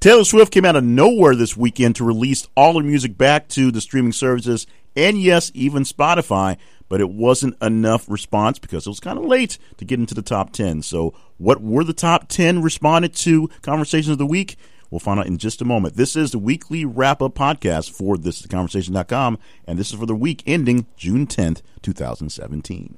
Taylor Swift came out of nowhere this weekend to release all her music back to the streaming services and yes, even Spotify, but it wasn't enough response because it was kind of late to get into the top 10. So, what were the top 10 responded to conversations of the week? We'll find out in just a moment. This is the weekly wrap up podcast for this conversation.com, and this is for the week ending June 10th, 2017.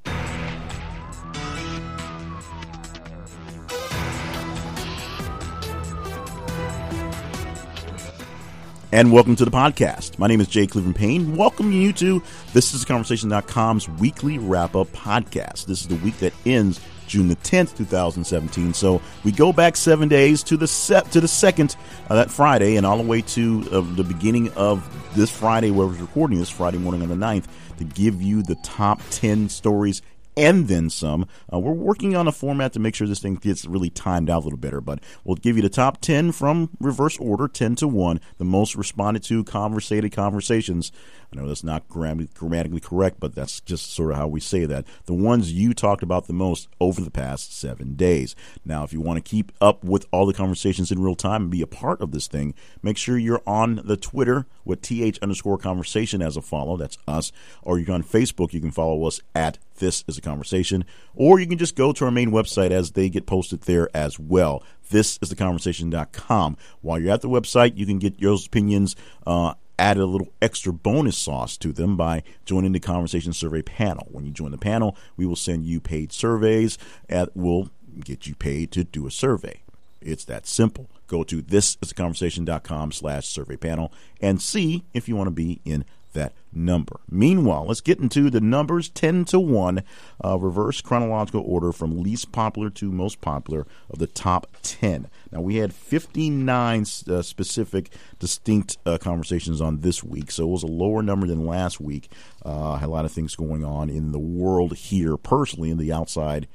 And welcome to the podcast. My name is Jay Cleveland Payne. Welcome you to This is Conversation.com's weekly wrap up podcast. This is the week that ends June the 10th, 2017. So we go back seven days to the set to the second uh, that Friday and all the way to uh, the beginning of this Friday where we're recording this Friday morning on the 9th to give you the top 10 stories and then some. Uh, we're working on a format to make sure this thing gets really timed out a little better, but we'll give you the top 10 from reverse order, 10 to 1, the most responded to conversated conversations. I know that's not grammatically correct, but that's just sort of how we say that. The ones you talked about the most over the past seven days. Now, if you want to keep up with all the conversations in real time and be a part of this thing, make sure you're on the Twitter with th underscore conversation as a follow. That's us. Or you're on Facebook. You can follow us at this is a conversation, or you can just go to our main website as they get posted there as well. This is the conversation.com. While you're at the website, you can get your opinions, uh, add a little extra bonus sauce to them by joining the conversation survey panel. When you join the panel, we will send you paid surveys that will get you paid to do a survey. It's that simple. Go to thisisaconversation.com slash survey panel and see if you want to be in that number. Meanwhile, let's get into the numbers 10 to 1, uh, reverse chronological order from least popular to most popular of the top 10. Now, we had 59 uh, specific, distinct uh, conversations on this week, so it was a lower number than last week. Uh, had a lot of things going on in the world here, personally, in the outside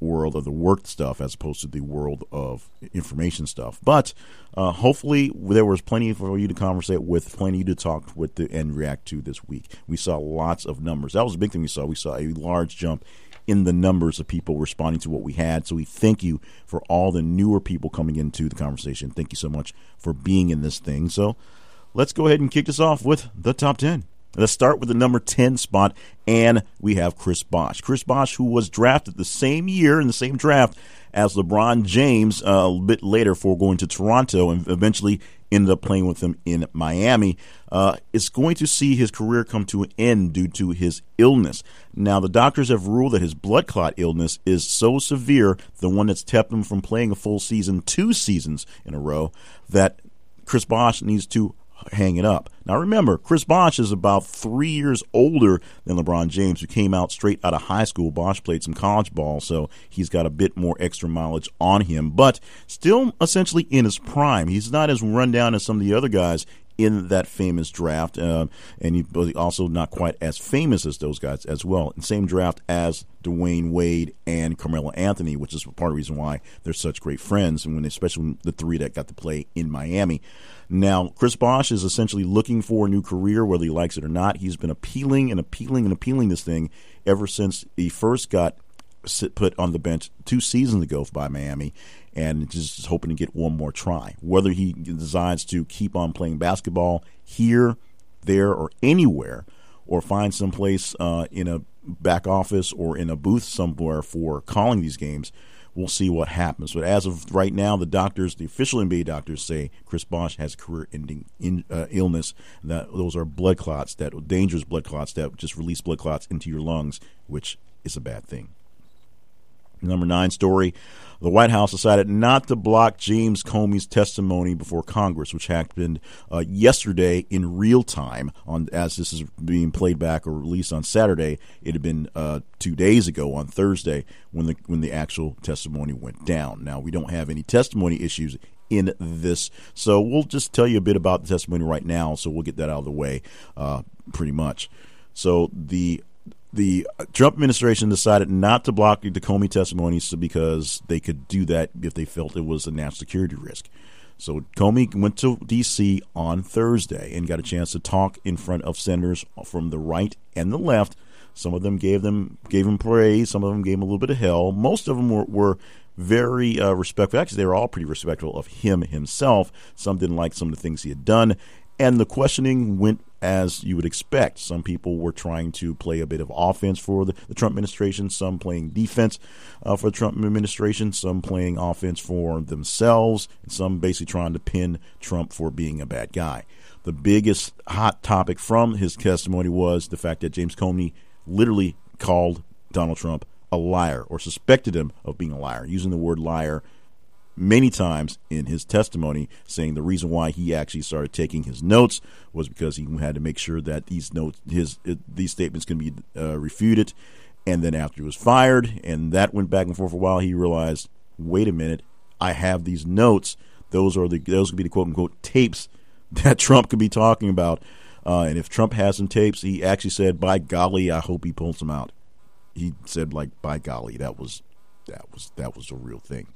world of the work stuff as opposed to the world of information stuff. But uh, hopefully, there was plenty for you to conversate with, plenty to talk with the, and react to this week. We saw lots of numbers. That was a big thing we saw. We saw a large jump in the numbers of people responding to what we had. So we thank you for all the newer people coming into the conversation. Thank you so much for being in this thing. So let's go ahead and kick this off with the top 10. Let's start with the number 10 spot, and we have Chris Bosh. Chris Bosh, who was drafted the same year in the same draft as LeBron James uh, a bit later for going to Toronto and eventually ended up playing with him in Miami, uh, is going to see his career come to an end due to his illness. Now, the doctors have ruled that his blood clot illness is so severe, the one that's kept him from playing a full season, two seasons in a row, that Chris Bosh needs to hang it up. Now remember, Chris Bosh is about three years older than LeBron James, who came out straight out of high school. Bosh played some college ball, so he's got a bit more extra mileage on him, but still essentially in his prime. He's not as run down as some of the other guys in that famous draft, uh, and he also not quite as famous as those guys as well. Same draft as Dwyane Wade and Carmelo Anthony, which is part of the reason why they're such great friends, and when especially the three that got to play in Miami. Now, Chris Bosh is essentially looking for a new career, whether he likes it or not. He's been appealing and appealing and appealing this thing ever since he first got put on the bench two seasons ago by Miami, and just hoping to get one more try. Whether he decides to keep on playing basketball here, there, or anywhere, or find someplace uh, in a back office or in a booth somewhere for calling these games, we'll see what happens. But as of right now, the doctors, the official NBA doctors, say Chris Bosh has career-ending in, uh, illness. That those are blood clots, that dangerous blood clots that just release blood clots into your lungs, which is a bad thing. Number nine story the White House decided not to block James Comey's testimony before Congress, which happened uh, yesterday in real time. On as this is being played back or released on Saturday, it had been uh, two days ago on Thursday when the when the actual testimony went down. Now we don't have any testimony issues in this, so we'll just tell you a bit about the testimony right now. So we'll get that out of the way, uh, pretty much. So the the Trump administration decided not to block the Comey testimonies because they could do that if they felt it was a national security risk. So Comey went to D.C. on Thursday and got a chance to talk in front of senators from the right and the left. Some of them gave them gave him praise. Some of them gave him a little bit of hell. Most of them were, were very uh, respectful. Actually, they were all pretty respectful of him himself. Some didn't like some of the things he had done. And the questioning went as you would expect. Some people were trying to play a bit of offense for the, the Trump administration, some playing defense uh, for the Trump administration, some playing offense for themselves, and some basically trying to pin Trump for being a bad guy. The biggest hot topic from his testimony was the fact that James Comey literally called Donald Trump a liar or suspected him of being a liar, using the word liar many times in his testimony, saying the reason why he actually started taking his notes was because he had to make sure that these notes, his these statements, can be uh, refuted. And then after he was fired, and that went back and forth for a while, he realized, wait a minute, I have these notes. Those are the those could be the quote unquote tapes that Trump could be talking about. Uh, and if Trump has some tapes, he actually said, "By golly, I hope he pulls them out." He said, "Like by golly, that was that was that was a real thing."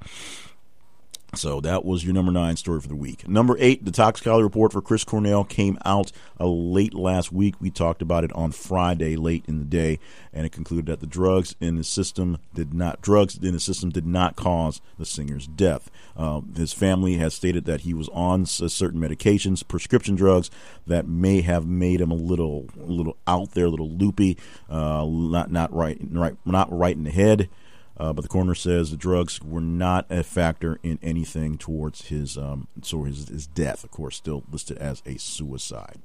So that was your number nine story for the week. Number eight, the toxicology report for Chris Cornell came out uh, late last week. We talked about it on Friday, late in the day, and it concluded that the drugs in the system did not drugs in the system did not cause the singer's death. Uh, his family has stated that he was on certain medications, prescription drugs that may have made him a little, a little out there, a little loopy, uh, not not right, right, not right in the head. Uh, but the coroner says the drugs were not a factor in anything towards his um, so his, his death. Of course, still listed as a suicide.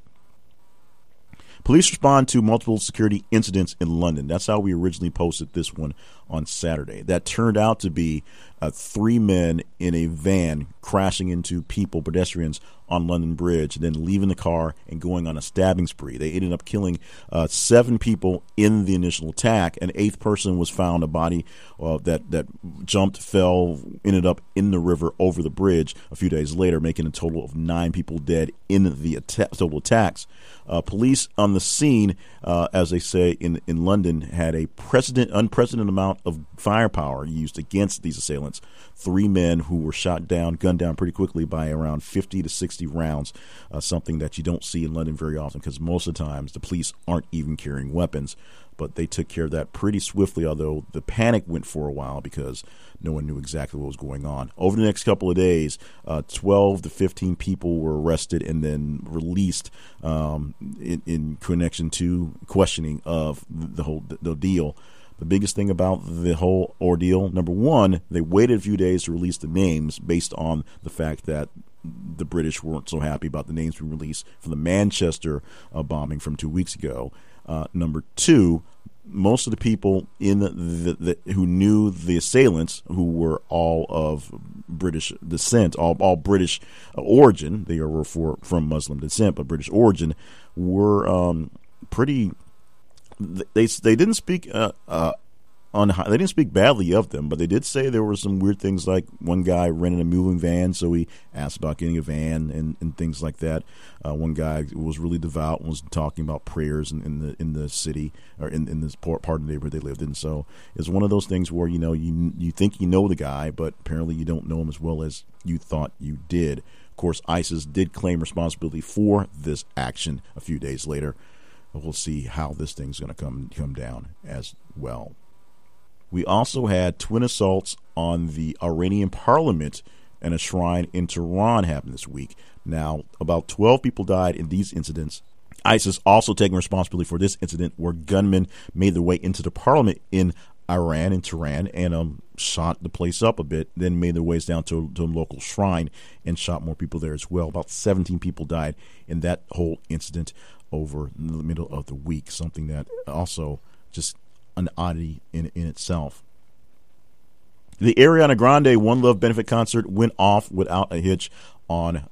Police respond to multiple security incidents in London. That's how we originally posted this one on Saturday. That turned out to be uh, three men in a van crashing into people, pedestrians on London Bridge, and then leaving the car and going on a stabbing spree. They ended up killing uh, seven people in the initial attack. An eighth person was found, a body uh, that that jumped, fell, ended up in the river over the bridge a few days later, making a total of nine people dead in the atta- total attacks. Uh, police on the scene, uh, as they say in in London, had a precedent unprecedented amount of firepower used against these assailants three men who were shot down, gunned down pretty quickly by around 50 to 60 rounds, uh, something that you don't see in London very often because most of the times the police aren't even carrying weapons. But they took care of that pretty swiftly, although the panic went for a while because no one knew exactly what was going on. Over the next couple of days, uh, 12 to 15 people were arrested and then released um, in, in, connection to questioning of the whole the deal. The biggest thing about the whole ordeal, number one, they waited a few days to release the names based on the fact that the British weren't so happy about the names being released for the Manchester uh, bombing from two weeks ago. Uh, number two, most of the people in the, the, the, who knew the assailants, who were all of British descent, all all British origin, they were for, from Muslim descent, but British origin, were um, pretty they they didn't speak uh, on they didn't speak badly of them, but they did say there were some weird things like one guy rented a moving van, so he asked about getting a van and, and things like that. Uh, one guy was really devout and was talking about prayers in, in the in the city or in, in this part of the neighborhood they lived in. So it's one of those things where you know you you think you know the guy, but apparently you don't know him as well as you thought you did. Of course, ISIS did claim responsibility for this action a few days later we'll see how this thing's going to come come down as well. We also had twin assaults on the Iranian parliament and a shrine in Tehran happen this week. Now, about 12 people died in these incidents. ISIS also taking responsibility for this incident where gunmen made their way into the parliament in Iran, in Tehran, and um, shot the place up a bit, then made their ways down to, to a local shrine and shot more people there as well. About 17 people died in that whole incident over the middle of the week, something that also just an oddity in in itself. The Ariana Grande One Love benefit concert went off without a hitch on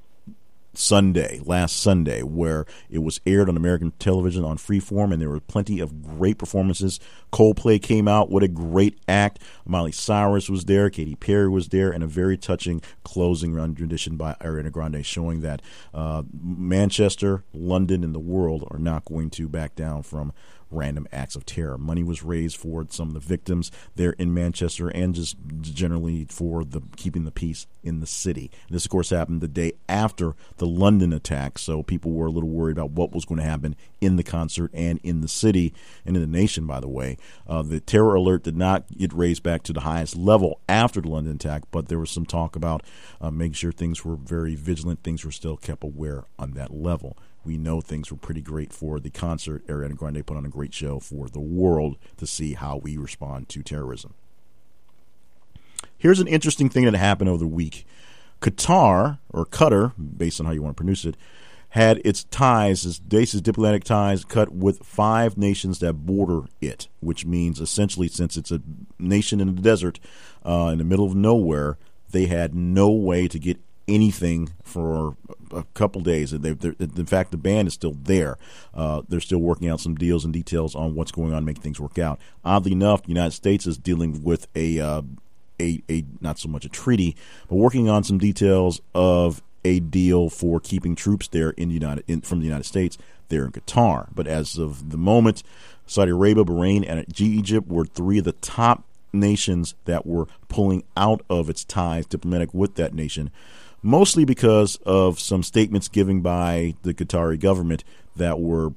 Sunday, last Sunday, where it was aired on American television on Freeform, and there were plenty of great performances. Coldplay came out, what a great act! Miley Cyrus was there, Katy Perry was there, and a very touching closing rendition by Ariana Grande, showing that uh, Manchester, London, and the world are not going to back down from random acts of terror. Money was raised for some of the victims there in Manchester and just generally for the keeping the peace in the city. This, of course, happened the day after the London attack, so people were a little worried about what was going to happen in the concert and in the city and in the nation, by the way. Uh, the terror alert did not get raised back to the highest level after the London attack, but there was some talk about uh, making sure things were very vigilant, things were still kept aware on that level. We know things were pretty great for the concert. Ariana Grande put on a great show for the world to see how we respond to terrorism. Here's an interesting thing that happened over the week. Qatar, or Qatar, based on how you want to pronounce it, had its ties, its diplomatic ties, cut with five nations that border it, which means essentially, since it's a nation in the desert, uh, in the middle of nowhere, they had no way to get anything for a couple days. in fact, the ban is still there. Uh, they're still working out some deals and details on what's going on, making things work out. Oddly enough, the United States is dealing with a uh, a, a not so much a treaty, but working on some details of a deal for keeping troops there in the United in, from the United States there in Qatar. But as of the moment, Saudi Arabia, Bahrain, and Egypt were three of the top nations that were pulling out of its ties diplomatic with that nation, mostly because of some statements given by the Qatari government that were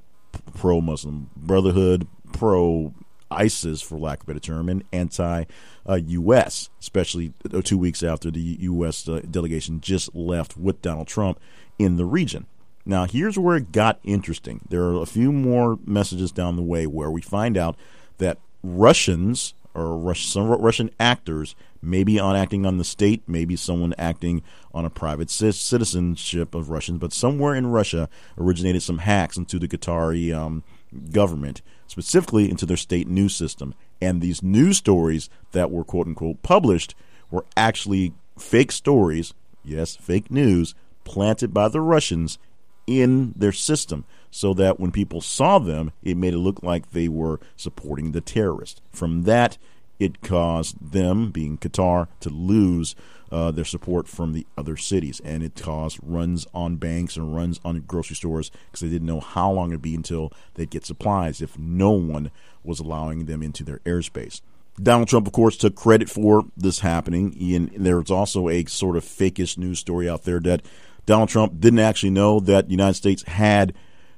pro Muslim Brotherhood, pro ISIS, for lack of a better term, and anti U.S., especially uh, two weeks after the U.S. Uh, delegation just left with Donald Trump in the region. Now, here's where it got interesting. There are a few more messages down the way where we find out that Russians or some Russian actors may be on acting on the state, maybe someone acting on a private citizenship of Russians, but somewhere in Russia originated some hacks into the Qatari um, government, specifically into their state news system. And these news stories that were quote unquote published were actually fake stories, yes, fake news, planted by the Russians in their system so that when people saw them, it made it look like they were supporting the terrorists. From that, it caused them, being Qatar, to lose uh, their support from the other cities, and it caused runs on banks and runs on grocery stores because they didn't know how long it'd be until they'd get supplies if no one was allowing them into their airspace. Donald Trump, of course, took credit for this happening. And there was also a sort of fakish news story out there that Donald Trump didn't actually know that the United States had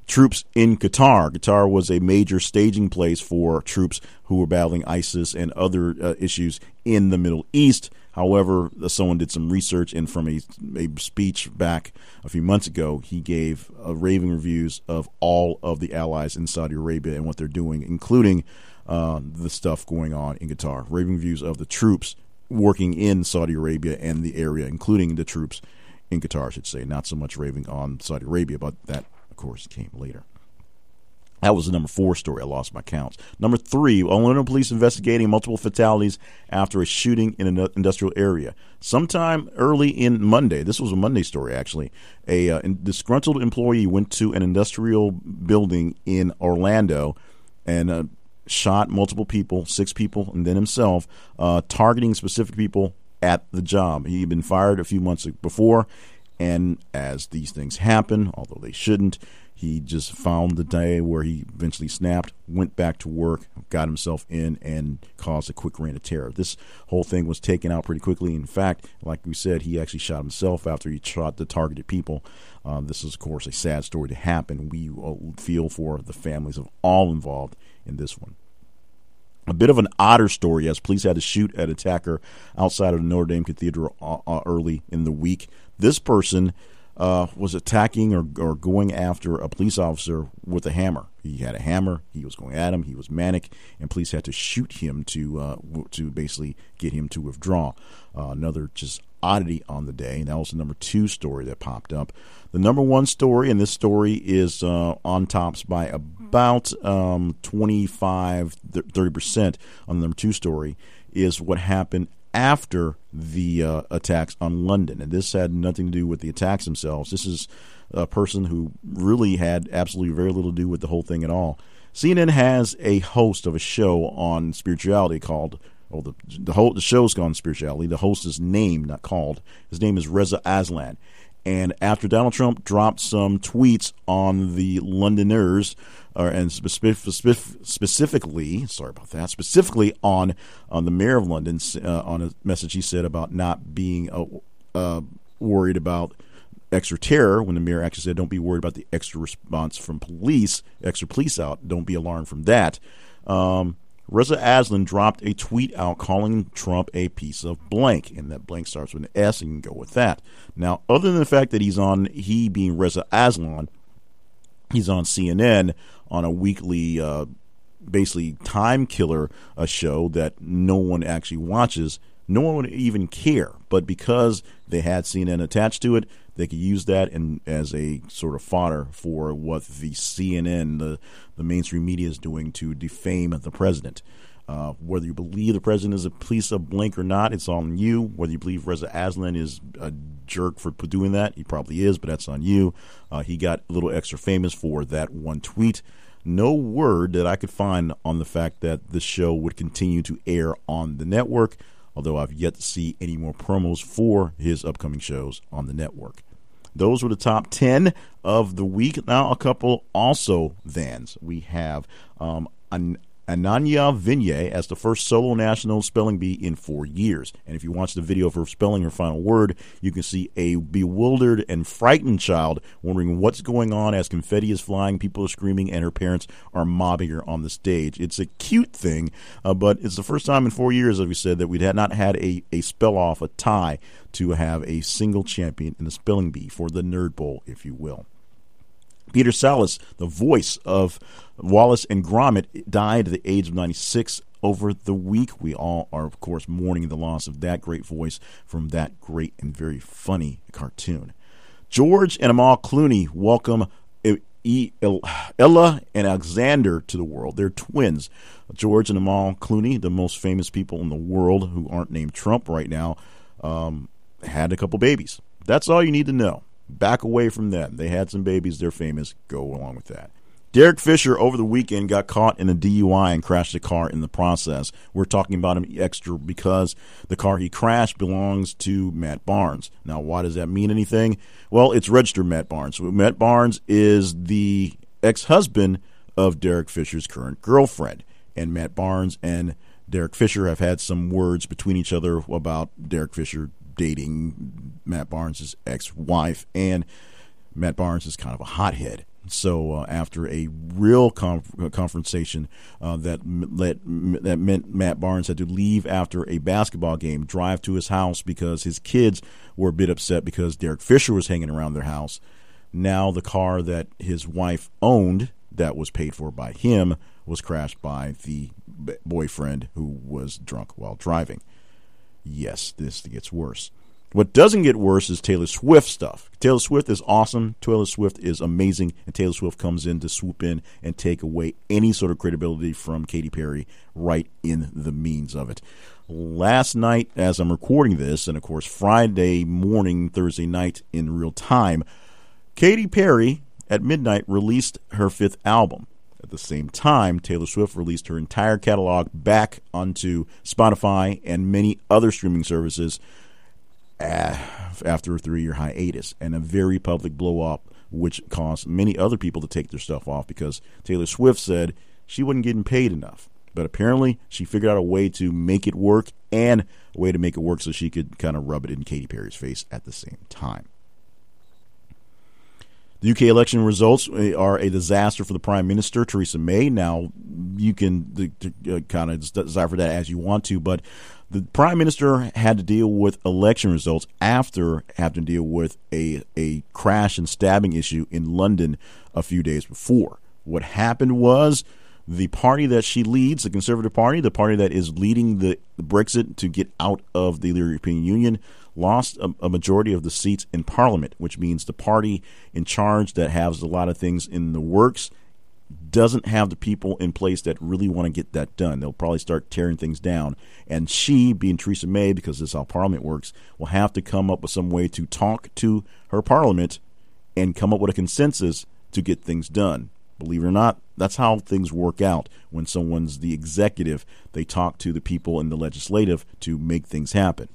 troops in Qatar. Qatar was a major staging place for troops who were battling ISIS and other uh, issues in the Middle East. However, someone did some research, and from a, a speech back a few months ago, he gave uh, raving reviews of all of the allies in Saudi Arabia and what they're doing, including uh, the stuff going on in Qatar. Raving reviews of the troops working in Saudi Arabia and the area, including the troops in Qatar, I should say. Not so much raving on Saudi Arabia, but that course, came later. That was the number four story. I lost my counts. Number three, Orlando police investigating multiple fatalities after a shooting in an industrial area. Sometime early in Monday, this was a Monday story actually, a uh, disgruntled employee went to an industrial building in Orlando and uh, shot multiple people, six people, and then himself, uh, targeting specific people at the job. He had been fired a few months before. And as these things happen, although they shouldn't, he just found the day where he eventually snapped, went back to work, got himself in, and caused a quick reign of terror. This whole thing was taken out pretty quickly. In fact, like we said, he actually shot himself after he shot the targeted people. Um, this is, of course, a sad story to happen. We feel for the families of all involved in this one. A bit of an odder story as police had to shoot at attacker outside of Notre Dame Cathedral uh, uh, early in the week. This person uh, was attacking or, or going after a police officer with a hammer. He had a hammer. He was going at him. He was manic, and police had to shoot him to uh, to basically get him to withdraw. Uh, another just oddity on the day. And that was the number two story that popped up. The number one story, and this story is uh, on tops by about um, 25, 30% on the number two story, is what happened after the uh, attacks on London. And this had nothing to do with the attacks themselves. This is a person who really had absolutely very little to do with the whole thing at all. CNN has a host of a show on spirituality called, well, the the, whole, the show's called Spirituality. The host is named, not called. His name is Reza Aslan. And after Donald Trump dropped some tweets on the Londoners, uh, and specific, specifically, sorry about that, specifically on on the mayor of London, uh, on a message he said about not being uh, uh worried about extra terror when the mayor actually said, "Don't be worried about the extra response from police, extra police out. Don't be alarmed from that." Um, Reza Aslan dropped a tweet out calling Trump a piece of blank, and that blank starts with an S, and you can go with that. Now, other than the fact that he's on, he being Reza Aslan, he's on CNN on a weekly, uh, basically time killer a show that no one actually watches. No one would even care, but because they had CNN attached to it, they could use that and as a sort of fodder for what the CNN, the the mainstream media, is doing to defame the president. Uh, whether you believe the president is a piece of blank or not, it's on you. Whether you believe Reza Aslan is a jerk for doing that, he probably is, but that's on you. Uh, he got a little extra famous for that one tweet. No word that I could find on the fact that the show would continue to air on the network, although I've yet to see any more promos for his upcoming shows on the network. Those were the top 10 of the week. Now, a couple also thens. We have um, an Ananya Vinay as the first solo national spelling bee in four years. And if you watch the video her spelling her final word, you can see a bewildered and frightened child wondering what's going on as confetti is flying, people are screaming, and her parents are mobbing her on the stage. It's a cute thing, uh, but it's the first time in four years, as we said, that we had not had a, a spell off, a tie, to have a single champion in the spelling bee for the Nerd Bowl, if you will. Peter Sallis, the voice of Wallace and Gromit, died at the age of 96 over the week. We all are, of course, mourning the loss of that great voice from that great and very funny cartoon. George and Amal Clooney welcome Ella and Alexander to the world. They're twins. George and Amal Clooney, the most famous people in the world who aren't named Trump right now, um, had a couple babies. That's all you need to know. Back away from them. They had some babies. They're famous. Go along with that. Derek Fisher over the weekend got caught in a DUI and crashed a car in the process. We're talking about him extra because the car he crashed belongs to Matt Barnes. Now, why does that mean anything? Well, it's registered Matt Barnes. So Matt Barnes is the ex husband of Derek Fisher's current girlfriend. And Matt Barnes and Derek Fisher have had some words between each other about Derek Fisher dating Matt Barnes' ex wife, and Matt Barnes is kind of a hothead. So uh, after a real conf- uh, confrontation uh, that let, that meant Matt Barnes had to leave after a basketball game, drive to his house because his kids were a bit upset because Derek Fisher was hanging around their house. Now the car that his wife owned, that was paid for by him, was crashed by the boyfriend who was drunk while driving yes, this gets worse. What doesn't get worse is Taylor Swift stuff. Taylor Swift is awesome. Taylor Swift is amazing. And Taylor Swift comes in to swoop in and take away any sort of credibility from Katy Perry right in the means of it. Last night, as I'm recording this, and of course Friday morning, Thursday night in real time, Katy Perry at midnight released her fifth album. At the same time, Taylor Swift released her entire catalog back onto Spotify and many other streaming services uh, after a three year hiatus and a very public blow up, which caused many other people to take their stuff off because Taylor Swift said she wasn't getting paid enough. But apparently, she figured out a way to make it work and a way to make it work so she could kind of rub it in Katy Perry's face at the same time. The UK election results uh, are a disaster for the Prime Minister, Theresa May. Now, you can uh, kind of decipher that as you want to, but the Prime Minister had to deal with election results after having to deal with a, a crash and stabbing issue in London a few days before. What happened was the party that she leads, the Conservative Party, the party that is leading the Brexit to get out of the European Union, lost a, a, majority of the seats in Parliament, which means the party in charge that has a lot of things in the works doesn't have the people in place that really want to get that done. They'll probably start tearing things down. And she, being Theresa May, because this is how Parliament works, will have to come up with some way to talk to her Parliament and come up with a consensus to get things done. Believe it or not, that's how things work out when someone's the executive. They talk to the people in the legislative to make things happen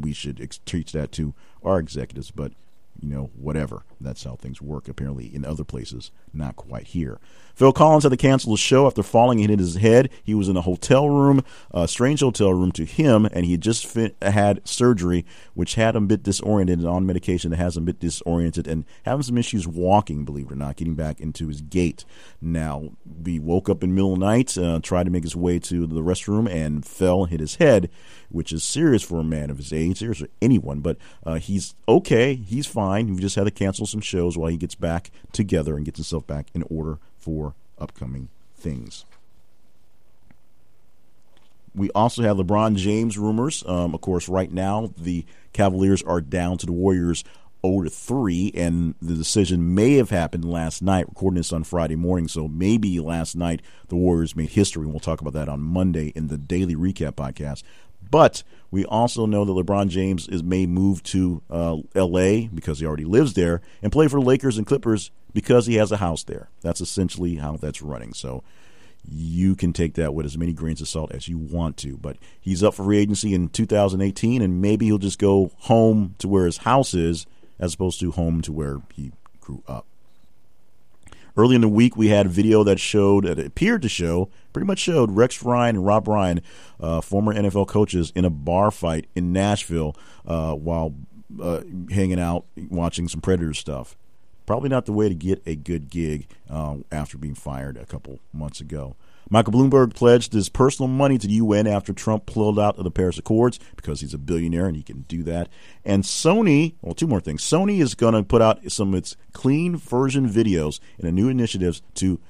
we should ex- teach that to our executives. But you know, whatever. That's how things work, apparently, in other places, not quite here. Phil Collins had to cancel the show after falling and hit his head. He was in a hotel room, a strange hotel room to him, and he just fit, had surgery, which had him a bit disoriented and on medication that has him a bit disoriented and having some issues walking, believe it or not, getting back into his gait. Now, he woke up in the middle of the night, uh, tried to make his way to the restroom, and fell and hit his head, which is serious for a man of his age, serious for anyone, but uh, he's okay. He's fine. He just had to cancel some shows while he gets back together and gets himself back in order for upcoming things. We also have LeBron James rumors. Um, of course, right now the Cavaliers are down to the Warriors 0 to 3, and the decision may have happened last night. Recording this on Friday morning, so maybe last night the Warriors made history. And we'll talk about that on Monday in the daily recap podcast. But we also know that LeBron James is may move to uh, L.A. because he already lives there and play for Lakers and Clippers because he has a house there. That's essentially how that's running. So you can take that with as many grains of salt as you want to. But he's up for free agency in 2018, and maybe he'll just go home to where his house is as opposed to home to where he grew up. Early in the week, we had a video that showed, that appeared to show, pretty much showed Rex Ryan and Rob Ryan, uh, former NFL coaches, in a bar fight in Nashville uh, while uh, hanging out, watching some Predator stuff. Probably not the way to get a good gig uh, after being fired a couple months ago. Michael Bloomberg pledged his personal money to the UN after Trump pulled out of the Paris Accords because he's a billionaire and he can do that. And Sony, well, two more things. Sony is going to put out some of its clean version videos in a new initiatives to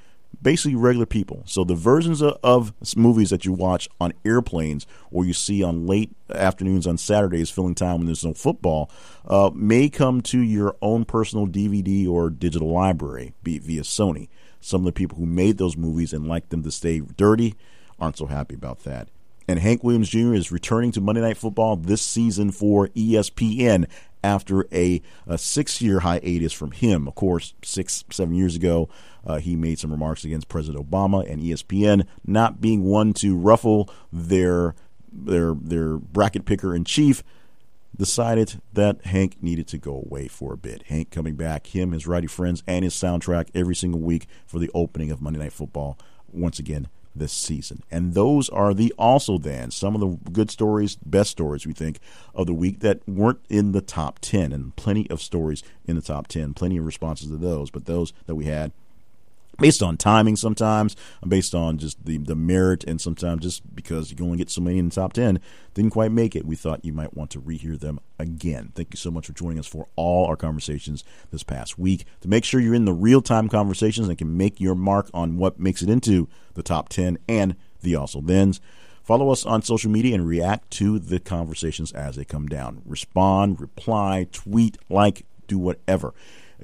basically regular people. So the versions of, of, movies that you watch on airplanes or you see on late afternoons on Saturdays, filling time when there's no football, uh, may come to your own personal DVD or digital library via Sony. Some of the people who made those movies and like them to stay dirty aren't so happy about that. And Hank Williams Jr. is returning to Monday Night Football this season for ESPN after a, a six year hiatus from him. Of course, six, seven years ago, uh, he made some remarks against President Obama and ESPN not being one to ruffle their their their bracket picker in chief decided that Hank needed to go away for a bit. Hank coming back, him, his righty friends, and his soundtrack every single week for the opening of Monday Night Football once again this season. And those are the also then some of the good stories, best stories we think of the week that weren't in the top 10 and plenty of stories in the top 10, plenty of responses to those, but those that we had based on timing sometimes, based on just the, the merit, and sometimes just because you only get so many in the top 10, didn't quite make it. We thought you might want to rehear them again. Thank you so much for joining us for all our conversations this past week. To make sure you're in the real time conversations and can make your mark on what makes it into the top 10 and the also thens. Follow us on social media and react to the conversations as they come down. Respond, reply, tweet, like, do whatever.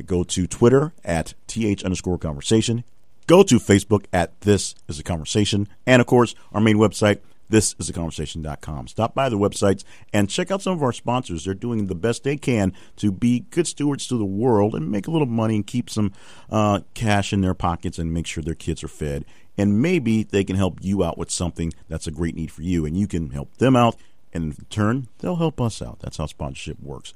Go to Twitter at th underscore conversation. Go to Facebook at this is a conversation. And of course, our main website, this is a conversation.com. Stop by the websites and check out some of our sponsors. They're doing the best they can to be good stewards to the world and make a little money and keep some uh, cash in their pockets and make sure their kids are fed. And maybe they can help you out with something that's a great need for you, and you can help them out. And in turn, they'll help us out. That's how sponsorship works.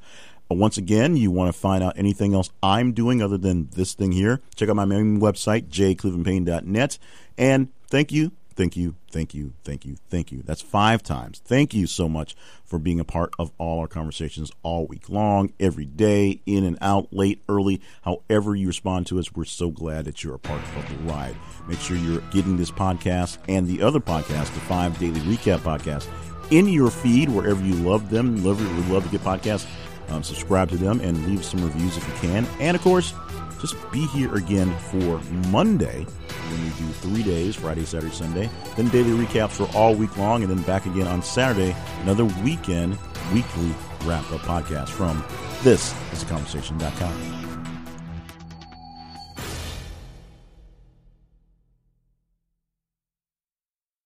Once again, you want to find out anything else I'm doing other than this thing here, check out my main website, jclevelandpayne.net. And thank you, thank you, thank you, thank you, thank you. That's five times. Thank you so much for being a part of all our conversations all week long, every day, in and out, late, early, however you respond to us. We're so glad that you're a part of the ride. Make sure you're getting this podcast and the other podcast, the five daily recap podcast, in your feed wherever you love them. Love, love to get podcasts um, subscribe to them and leave some reviews if you can. And of course, just be here again for Monday when we do three days Friday, Saturday, Sunday. Then daily recaps for all week long, and then back again on Saturday, another weekend weekly wrap up podcast from this is a conversation.com.